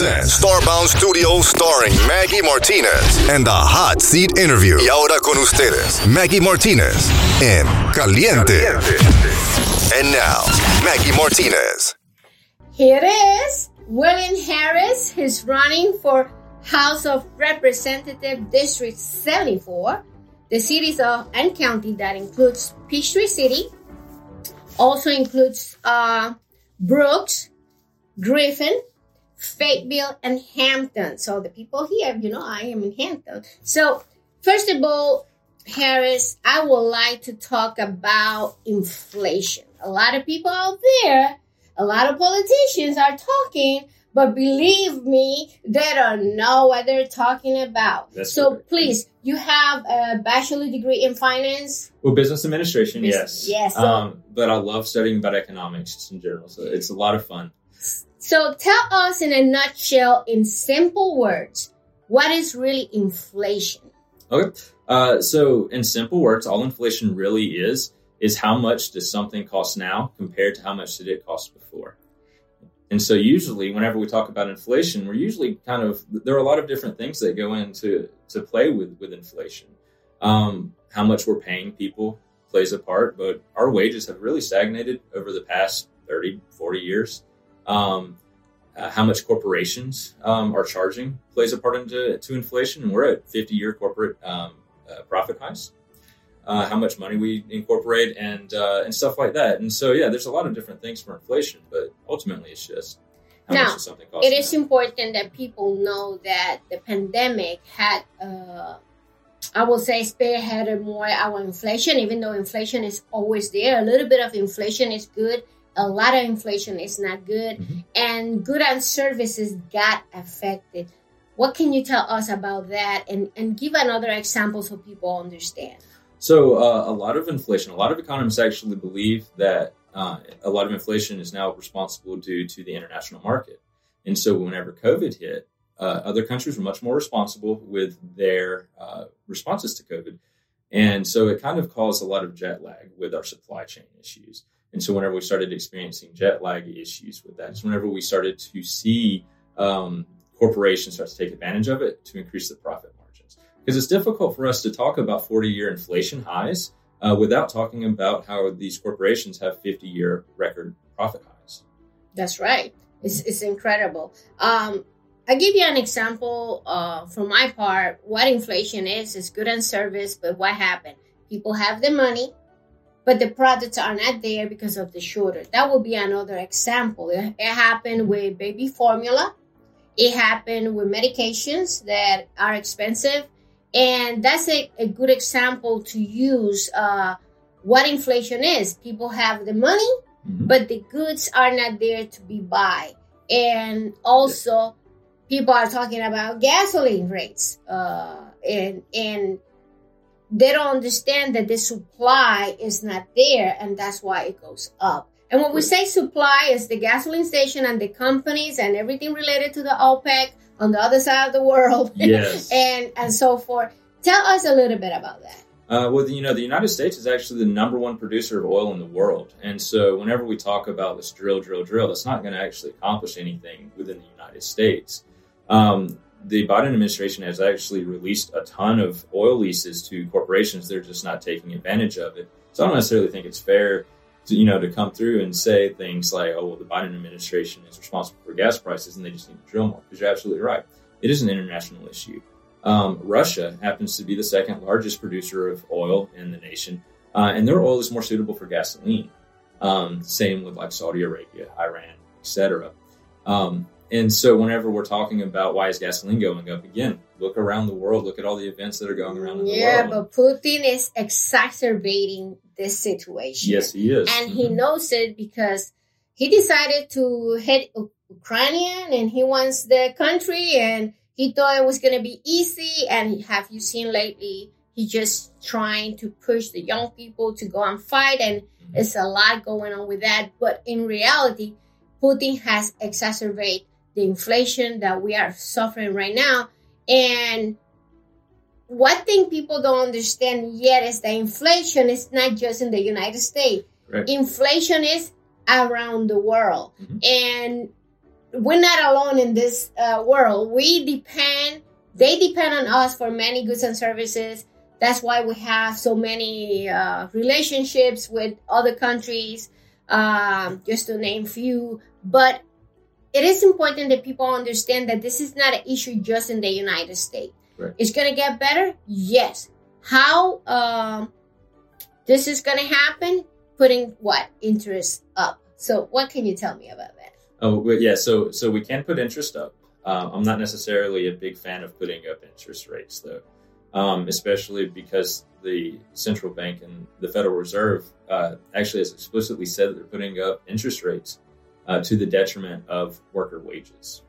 presents Starbound Studios starring Maggie Martinez and the Hot Seat Interview. Y ahora con ustedes, Maggie Martinez en Caliente. And now, Maggie Martinez. Here it is. William Harris is running for House of Representative District 74, the cities of and county that includes Peachtree City, also includes uh, Brooks, Griffin, Fayetteville, and Hampton. So the people here, you know, I am in Hampton. So first of all, Harris, I would like to talk about inflation. A lot of people out there, a lot of politicians are talking, but believe me, they don't know what they're talking about. That's so correct. please, you have a bachelor degree in finance. Well, business administration, Business- yes. yes. Um, but I love studying about economics just in general, so it's a lot of fun. So tell us in a nutshell, in simple words, what is really inflation? Okay. Uh, so, in simple words, all inflation really is is how much does something cost now compared to how much did it cost before. And so, usually, whenever we talk about inflation, we're usually kind of there are a lot of different things that go into to play with with inflation. Um, how much we're paying people plays a part, but our wages have really stagnated over the past 30, 40 years. Um, uh, how much corporations um, are charging plays a part into to inflation. And we're at 50 year corporate um, uh, profit highs. Uh, how much money we incorporate and uh, and stuff like that. And so yeah, there's a lot of different things for inflation, but ultimately it's just how Now, much does something cost. It is now. important that people know that the pandemic had, uh, I will say, spearheaded more our inflation, even though inflation is always there. A little bit of inflation is good. A lot of inflation is not good. Mhm. And good and services got affected. What can you tell us about that? And, and give another example so people understand. So uh, a lot of inflation, a lot of economists actually believe that uh, a lot of inflation is now responsible due to the international market. And so whenever COVID hit, uh, other countries were much more responsible with their uh, responses to COVID. And so it kind of caused a lot of jet lag with our supply chain issues. And so whenever we started experiencing jet lag issues with that, is whenever we started to see um, corporations start to take advantage of it to increase the profit margins. Because it's difficult for us to talk about 40 year inflation highs uh, without talking about how these corporations have 50 year record profit highs. That's right. It's, it's incredible. Um, I give you an example uh, from my part. What inflation is is good and service, but what happened? People have the money, but the products are not there because of the shortage. That would be another example. It, it happened with baby formula. It happened with medications that are expensive, and that's a, a good example to use uh, what inflation is. People have the money, Mhm. but the goods are not there to be buy. And also, people are talking about gasoline rates, uh, and and they don't understand that the supply is not there, and that's why it goes up. And when we say supply, is the gasoline station and the companies and everything related to the OPEC on the other side of the world, Yes. and and so forth. Tell us a little bit about that. Uh, well, you know, the United States is actually the number one producer of oil in the world. And so whenever we talk about this drill, drill, drill, that's not going to actually accomplish anything within the United States. Um, the Biden administration has actually released a ton of oil leases to corporations. They're just not taking advantage of it. So I don't necessarily think it's fair to, you know, to come through and say things like, oh, well, the Biden administration is responsible for gas prices and they just need to drill more. Because you're absolutely right. It is an international issue. Um, Russia happens to be the second largest producer of oil in the nation, uh, and their oil is more suitable for gasoline. Um, same with like Saudi Arabia, Iran, etc. Um, and so, whenever we're talking about why is gasoline going up, again, look around the world, look at all the events that are going around in the Yeah, world. but Putin is exacerbating this situation. yes, he is, and he Mhm. knows it because he decided to hit Ukrainian and he wants the country and he thought it was going to be easy. And have you seen lately? He just trying to push the young people to go and fight, and Mhm. it's a lot going on with that. But in reality, Putin has exacerbated the inflation that we are suffering right now. And one thing people don't understand yet is that inflation is not just in the United States. Right. Inflation is around the world. Mhm. And we're not alone in this uh, world. We depend, they depend on us for many goods and services. That's why we have so many uh, relationships with other countries, um, just to name few. But it is important that people understand that this is not an issue just in the United States. Right. It's going to get better, yes. How um, this is going to happen? Putting what interest up. So, what can you tell me about that? Oh, but yeah. So, so we can put interest up. Um, I'm not necessarily a big fan of putting up interest rates, though, um, especially because the central bank and the Federal Reserve uh, actually has explicitly said that they're putting up interest rates uh, to the detriment of worker wages.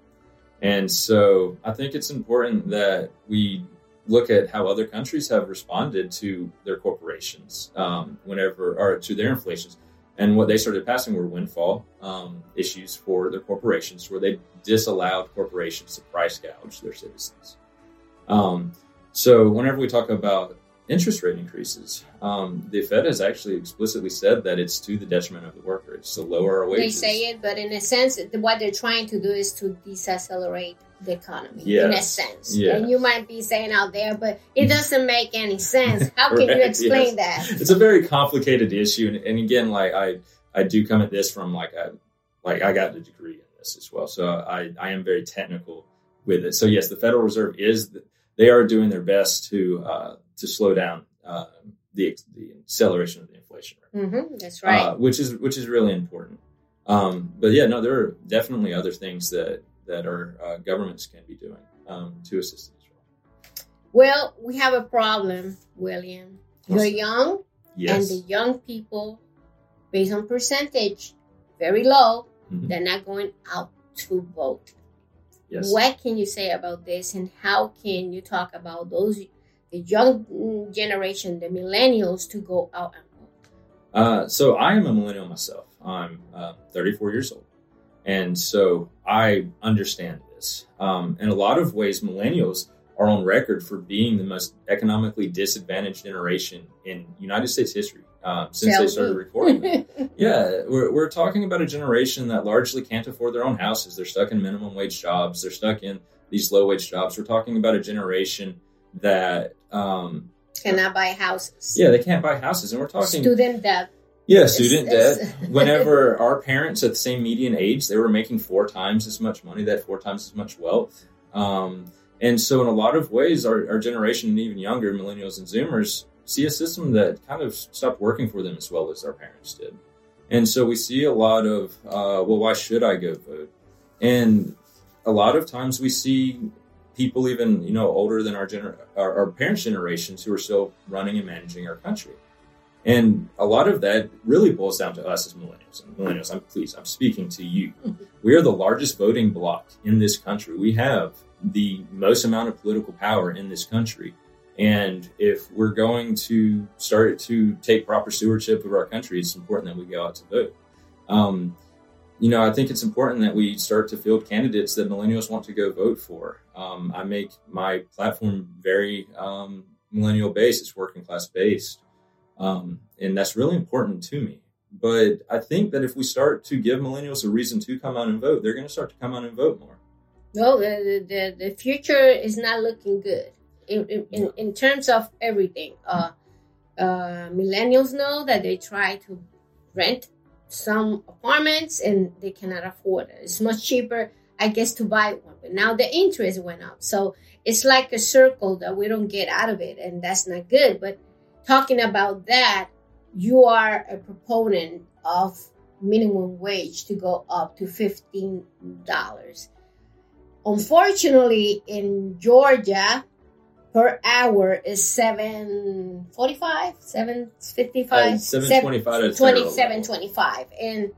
And so, I think it's important that we look at how other countries have responded to their corporations um, whenever, or to their inflations. And what they started passing were windfall um, issues for their corporations, where they disallowed corporations to price gouge their citizens. Um, so, whenever we talk about interest rate increases, um, the Fed has actually explicitly said that it's to the detriment of the worker. It's to lower our wages. They say it, but in a sense, what they're trying to do is to decelerate the economy. Yes. In a sense, and you might be saying out there, but it doesn't make any sense. How can you explain yes. that? it's a very complicated issue and, and again like i i do come at this from like a like i got a degree in this as well so i i am very technical with it so yes the federal reserve is they are doing their best to uh to slow down uh the the acceleration of the inflation rate hmm that's right. uh, which is which is really important um but yeah no there are definitely other things that that our uh, governments can be doing um to assist as well well, we have a problem, William. You're young, yes and the young people, based on percentage, very low. Mhm. They're not going out to vote. yes What can you say about this, and how can you talk about those the young generation, the millennials, to go out and vote? Uh, so I am a millennial myself. I'm uh, 34 years old, and so I understand this. Um, in a lot of ways, millennials are on record for being the most economically disadvantaged generation in United States history uh, since Tell they started me. recording. yeah, we're, we're talking about a generation that largely can't afford their own houses. They're stuck in minimum wage jobs. They're stuck in these low wage jobs. We're talking about a generation that, um, Cannot buy houses. yeah, they can't buy houses, and we're talking Student debt. yeah, student It's- debt. it's- Whenever our parents at the same median age, they were making four times as much money, that four times as much wealth. Um, and so, in a lot of ways, our, our generation and even younger millennials and Zoomers see a system that kind of stopped working for them as well as our parents did. And so, we see a lot of, uh, well, why should I go vote? And a lot of times we see people even you know older than our gener- our, our parents' generations who are still running and managing our country. And a lot of that really boils down to us as millennials. And millennials, I'm pleased, I'm speaking to you. We are the largest voting bloc in this country. We have the most amount of political power in this country. And if we're going to start to take proper stewardship of our country, it's important that we go out to vote. Um, you know, I think it's important that we start to field candidates that millennials want to go vote for. Um, I make my platform very um, millennial based, it's working class based. Um, and that's really important to me. But I think that if we start to give millennials a reason to come out and vote, they're going to start to come out and vote more. No, the, the, the future is not looking good in, in, in, in terms of everything. Uh, uh, millennials know that they try to rent some apartments and they cannot afford it. It's much cheaper, I guess, to buy one. But now the interest went up. So it's like a circle that we don't get out of it, and that's not good. But talking about that, you are a proponent of minimum wage to go up to $15. Unfortunately, in Georgia, per hour is 745 755 Uh, 725 at federal level. 2725 and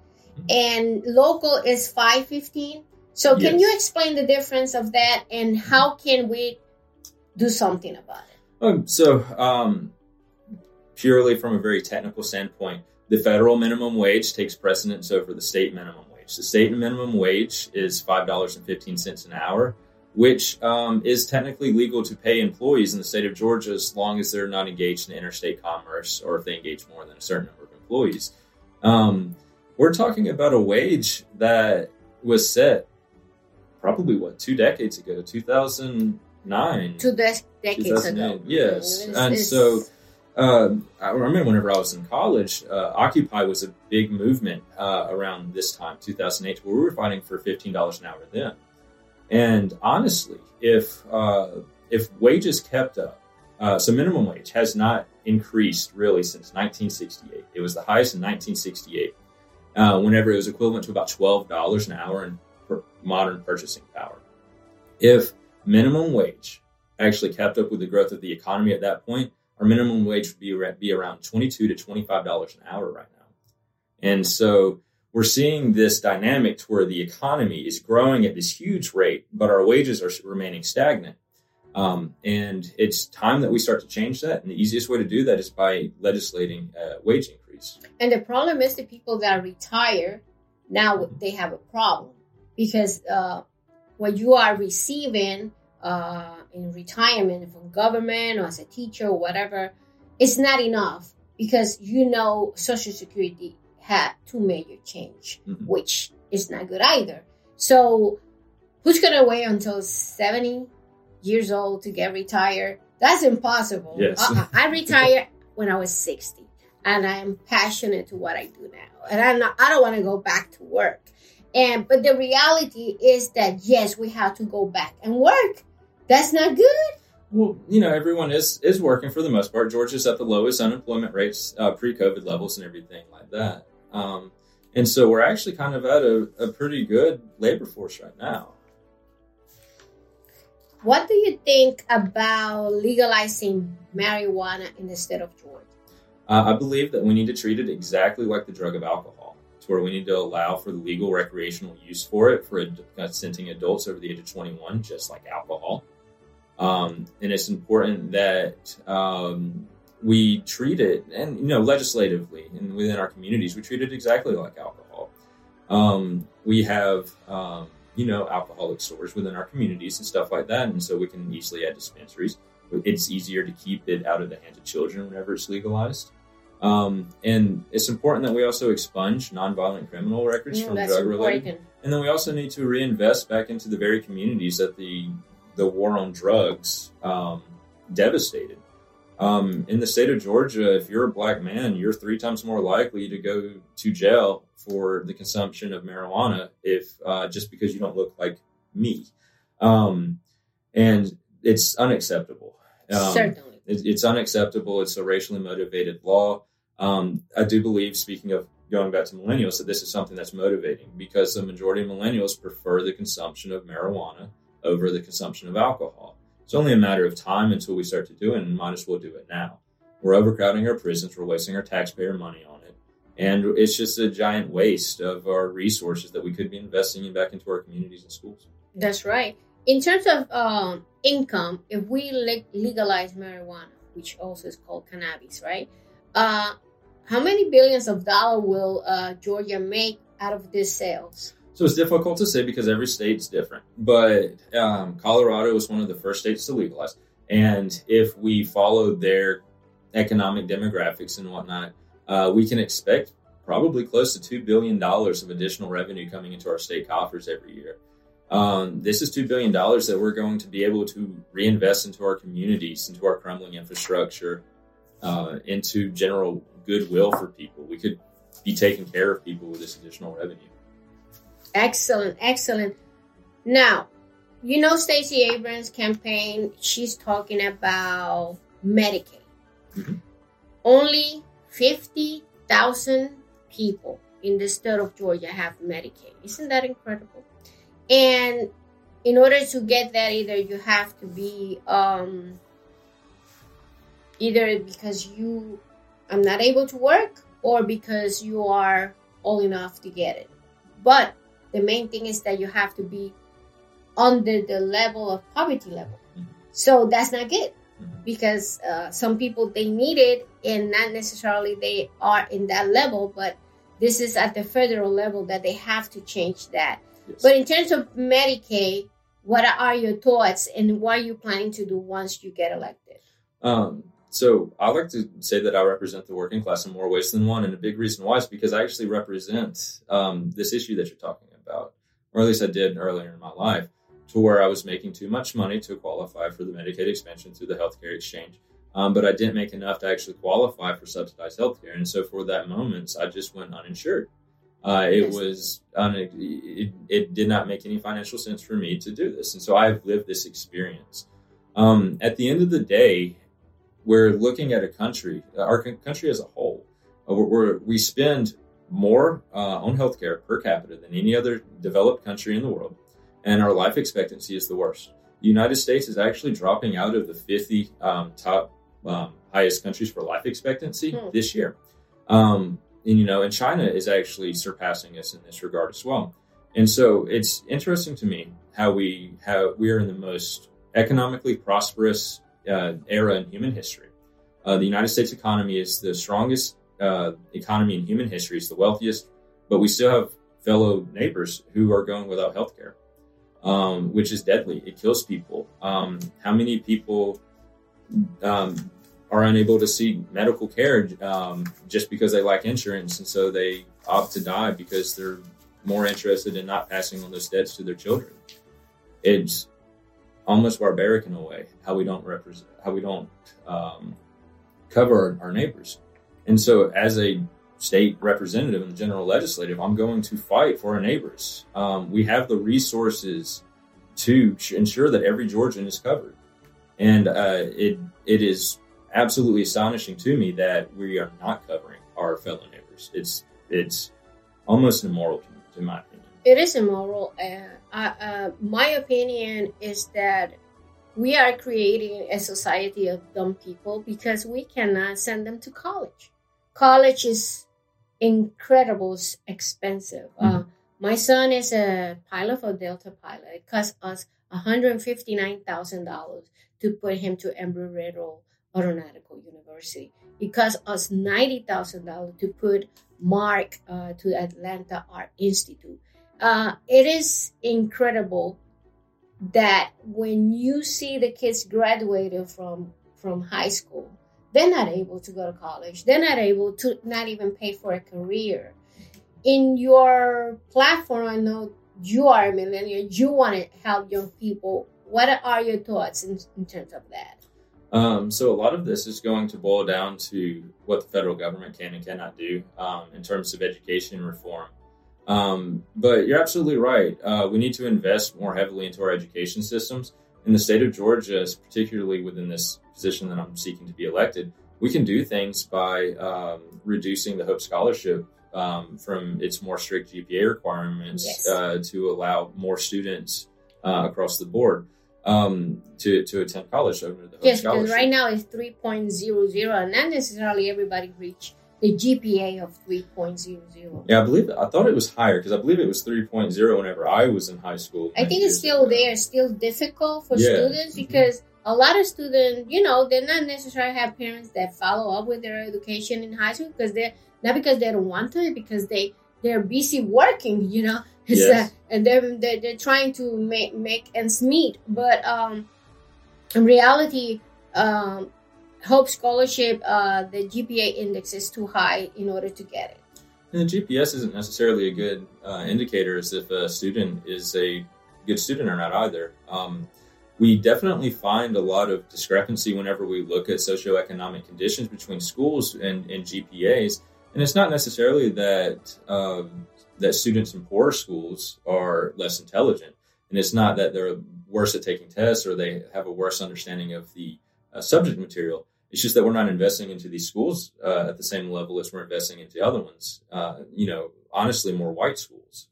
and local is 515 so can Yes. you explain the difference of that and how can we do something about it Um, so, um, purely from a very technical standpoint, the federal minimum wage takes precedence over the state minimum wage. The state minimum wage is five dollars and fifteen cents an hour, which um, is technically legal to pay employees in the state of Georgia as long as they're not engaged in interstate commerce or if they engage more than a certain number of employees. Um, we're talking about a wage that was set probably what two decades ago, two thousand nine, two de- decades ago. Yes, it's, and so. Uh, I remember whenever I was in college, uh, Occupy was a big movement uh, around this time, 2008, where we were fighting for $15 an hour then. And honestly, if uh, if wages kept up, uh, so minimum wage has not increased really since 1968. It was the highest in 1968, uh, whenever it was equivalent to about $12 an hour in modern purchasing power. If minimum wage actually kept up with the growth of the economy at that point, our minimum wage would be, be around 22 to $25 an hour right now. And so we're seeing this dynamic to where the economy is growing at this huge rate, but our wages are remaining stagnant. Um, and it's time that we start to change that. And the easiest way to do that is by legislating a wage increase. And the problem is the people that retire now they have a problem because uh, what you are receiving uh, in retirement from government or as a teacher or whatever, it's not enough because you know Social Security had two major change, mm-hmm. which is not good either. So who's gonna wait until 70 years old to get retired? That's impossible. Yes. Uh-uh. I retired when I was 60 and I am passionate to what I do now. And I'm not, I don't want to go back to work. And but the reality is that yes, we have to go back and work. That's not good. Well, you know, everyone is is working for the most part. Georgia's at the lowest unemployment rates, uh, pre-COVID levels, and everything like that. Um, and so we're actually kind of at a, a pretty good labor force right now. What do you think about legalizing marijuana in the state of Georgia? Uh, I believe that we need to treat it exactly like the drug of alcohol to where we need to allow for the legal recreational use for it for consenting adults over the age of 21, just like alcohol. Um, and it's important that um, we treat it, and you know, legislatively and within our communities, we treat it exactly like alcohol. Um, we have, um, you know, alcoholic stores within our communities and stuff like that, and so we can easily add dispensaries. It's easier to keep it out of the hands of children whenever it's legalized. Um, and it's important that we also expunge nonviolent criminal records yeah, from drug related. And then we also need to reinvest back into the very communities that the the war on drugs um, devastated. Um, in the state of Georgia, if you're a black man, you're three times more likely to go to jail for the consumption of marijuana if uh, just because you don't look like me. Um, and it's unacceptable. Um, Certainly. It, it's unacceptable. It's a racially motivated law. Um, I do believe, speaking of going back to millennials, that this is something that's motivating because the majority of millennials prefer the consumption of marijuana over the consumption of alcohol. It's only a matter of time until we start to do it, and might as well do it now. We're overcrowding our prisons, we're wasting our taxpayer money on it, and it's just a giant waste of our resources that we could be investing in back into our communities and schools. That's right. In terms of um, income, if we legalize marijuana, which also is called cannabis, right? Uh, how many billions of dollars will uh, Georgia make out of these sales? So it's difficult to say because every state's different. But um, Colorado was one of the first states to legalize. And if we follow their economic demographics and whatnot, uh, we can expect probably close to $2 billion of additional revenue coming into our state coffers every year. Um, this is $2 billion that we're going to be able to reinvest into our communities, into our crumbling infrastructure, uh, into general goodwill for people. We could be taking care of people with this additional revenue. Excellent, excellent. Now, you know Stacey Abrams' campaign, she's talking about Medicaid. Mm-hmm. Only 50,000 people in the state of Georgia have Medicaid. Isn't that incredible? And in order to get that, either you have to be um, either because you are not able to work or because you are old enough to get it. But the main thing is that you have to be under the level of poverty level. Mm-hmm. So that's not good mm-hmm. because uh, some people they need it and not necessarily they are in that level, but this is at the federal level that they have to change that. Yes. But in terms of Medicaid, what are your thoughts and what are you planning to do once you get elected? Um, so I like to say that I represent the working class in more ways than one, and a big reason why is because I actually represent um, this issue that you're talking about. or at least I did earlier in my life, to where I was making too much money to qualify for the Medicaid expansion through the healthcare exchange. Um, but I didn't make enough to actually qualify for subsidized healthcare. And so for that moment, I just went uninsured. Uh, it was un- it, it did not make any financial sense for me to do this, and so I've lived this experience. Um, at the end of the day, we're looking at a country, our country as a whole. Uh, we spend more uh, on healthcare per capita than any other developed country in the world, and our life expectancy is the worst. The United States is actually dropping out of the 50 um, top um, highest countries for life expectancy Hmm. this year. Um, and you know, and China is actually surpassing us in this regard as well. And so it's interesting to me how we how we are in the most economically prosperous uh, era in human history. Uh, the United States economy is the strongest uh, economy in human history. It's the wealthiest, but we still have fellow neighbors who are going without health care, um, which is deadly. It kills people. Um, how many people um, are unable to seek medical care um, just because they lack insurance, and so they opt to die because they're more interested in not passing on those debts to their children. It's almost barbaric in a way how we don't represent how we don't um, cover our, our neighbors. And so, as a state representative in the general legislative, I'm going to fight for our neighbors. Um, we have the resources to ensure that every Georgian is covered, and uh, it it is absolutely astonishing to me that we are not covering our fellow neighbors. It's it's almost immoral, to- in my opinion. It is immoral. Uh, uh, my opinion is that we are creating a society of dumb people because we cannot send them to college. College is incredible expensive. Uh, my son is a pilot for Delta Pilot. It costs us $159,000 to put him to Embry-Riddle Aeronautical University. It costs us $90,000 to put Mark uh, to Atlanta Art Institute. Uh, it is incredible that when you see the kids graduated from from high school, they're not able to go to college. They're not able to not even pay for a career. In your platform, I know you are a millennial. You want to help young people. What are your thoughts in, in terms of that? Um, so a lot of this is going to boil down to what the federal government can and cannot do um, in terms of education reform. Um, but you're absolutely right. Uh, we need to invest more heavily into our education systems. In the state of Georgia, particularly within this position that I'm seeking to be elected, we can do things by um, reducing the Hope Scholarship um, from its more strict GPA requirements Yes. uh, to allow more students uh, across the board um, to, to attend college under the Hope Scholarship. Yes, because right now it's 3.00, and not necessarily everybody reach the GPA of 3.00. Yeah, I believe I thought it was higher because I believe it was 3.0 whenever I was in high school. I think it's still there, still difficult for Yeah. students Mhm. because a lot of students, you know, they're not necessarily have parents that follow up with their education in high school because they're not because they don't want to, because they they're busy working, you know, Yes. uh, and they're, they're they're trying to make make ends meet. But um, in reality, um, Hope Scholarship, uh, the GPA index is too high in order to get it. And the GPS isn't necessarily a good uh, indicator as if a student is a good student or not either. Um, we definitely find a lot of discrepancy whenever we look at socioeconomic conditions between schools and, and GPAs. And it's not necessarily that um, that students in poor schools are less intelligent, and it's not that they're worse at taking tests or they have a worse understanding of the uh, subject material. It's just that we're not investing into these schools uh, at the same level as we're investing into other ones. Uh, you know, honestly, more white schools.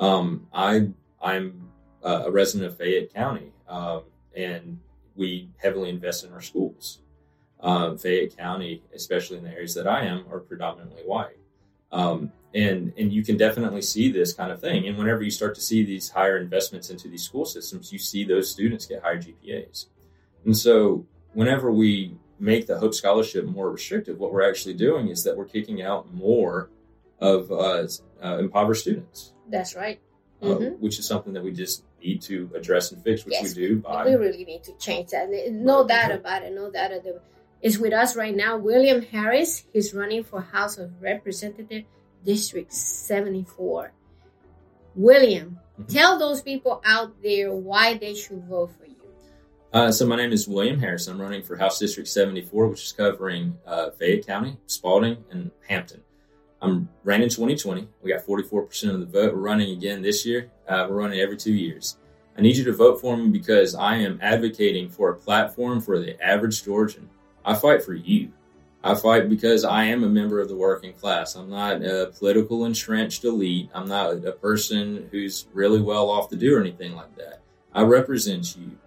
Um, I I'm uh, a resident of Fayette County, um, and we heavily invest in our schools. Um, Fayette County, especially in the areas that I am, are predominantly white, um, and and you can definitely see this kind of thing. And whenever you start to see these higher investments into these school systems, you see those students get higher GPAs. And so, whenever we make the Hope Scholarship more restrictive, what we're actually doing is that we're kicking out more of uh, uh, impoverished students, That's right. uh, Mhm. which is something that we just need to address and fix, which Yes. we do by. We really need to change that. No Right. doubt about it. No doubt about it. Is with us right now William Harris. He's running for House of Representative District 74. William, Mhm. Tell those people out there why they should vote for you. Uh, so my name is William Harris. I'm running for House District 74, which is covering uh, Fayette County, Spalding, and Hampton. I'm ran in 2020. We got 44% of the vote. We're running again this year. Uh, we're running every two years. I need you to vote for me because I am advocating for a platform for the average Georgian. I fight for you. I fight because I am a member of the working class. I'm not a political entrenched elite. I'm not a person who's really well off to do or anything like that. I represent you.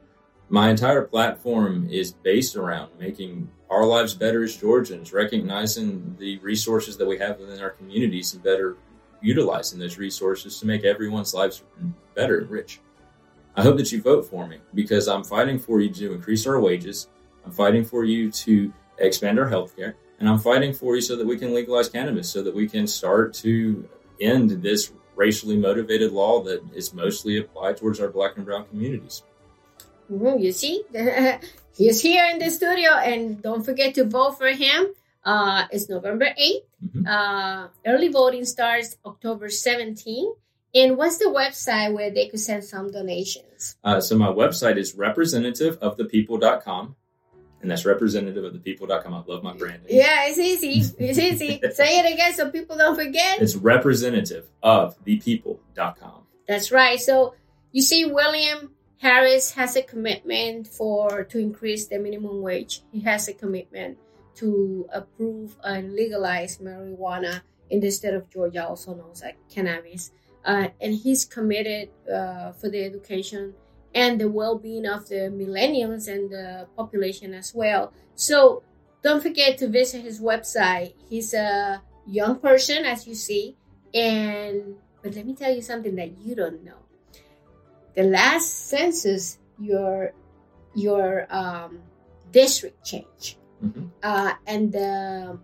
My entire platform is based around making our lives better as Georgians, recognizing the resources that we have within our communities and better utilizing those resources to make everyone's lives better and rich. I hope that you vote for me because I'm fighting for you to increase our wages. I'm fighting for you to expand our healthcare. And I'm fighting for you so that we can legalize cannabis, so that we can start to end this racially motivated law that is mostly applied towards our black and brown communities. Mhm, You see, he's here in the studio, and don't forget to vote for him. Uh, it's November 8th. Mhm. Uh, early voting starts October 17th. And what's the website where they could send some donations? Uh, so my website is representativeofthepeople.com. And that's representativeofthepeople.com. I love my branding. Yeah, it's easy. It's easy. Say it again so people don't forget. It's representativeofthepeople.com. That's right. So you see, William Harris has a commitment for to increase the minimum wage. He has a commitment to approve and legalize marijuana in the state of Georgia, also known as cannabis. Uh, and he's committed uh, for the education and the well-being of the millennials and the population as well. So don't forget to visit his website. He's a young person, as you see, and but let me tell you something that you don't know. The last census, your your um, district changed, Mhm. uh, and uh,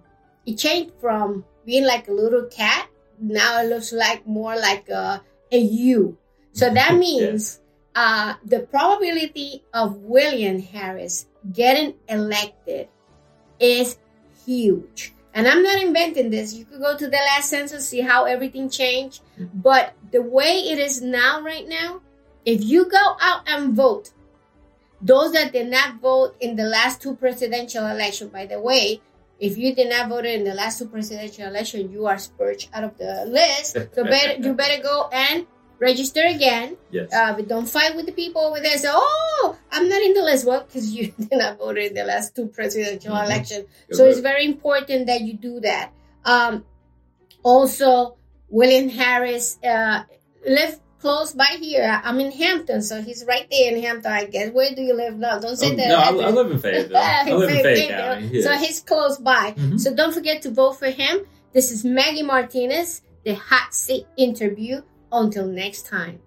it changed from being like a little cat. Now it looks like more like a, a U. So that means uh, the probability of William Harris getting elected is huge. And I'm not inventing this. You could go to the last census, see how everything changed. Mhm. But the way it is now, right now, if you go out and vote, those that did not vote in the last two presidential elections, by the way, if you did not vote in the last two presidential elections, you are spurged out of the list. So better, you better go and register again. Yes. Uh, but don't fight with the people over there. Say, "Oh, I'm not in the list." Well, because you did not vote in the last two presidential Mhm. elections. Go So it's very important that you do that. Um, also, William Harris uh, live close by here. I'm in Hampton, so he's right there in Hampton. I guess. Where do you live now? Don't say Oh, that. no, I, I live in Fayetteville. I live in Fayetteville. County. So he's close by. Mhm. So don't forget to vote for him. This is Maggie Martinez, the hot seat interview. Until next time.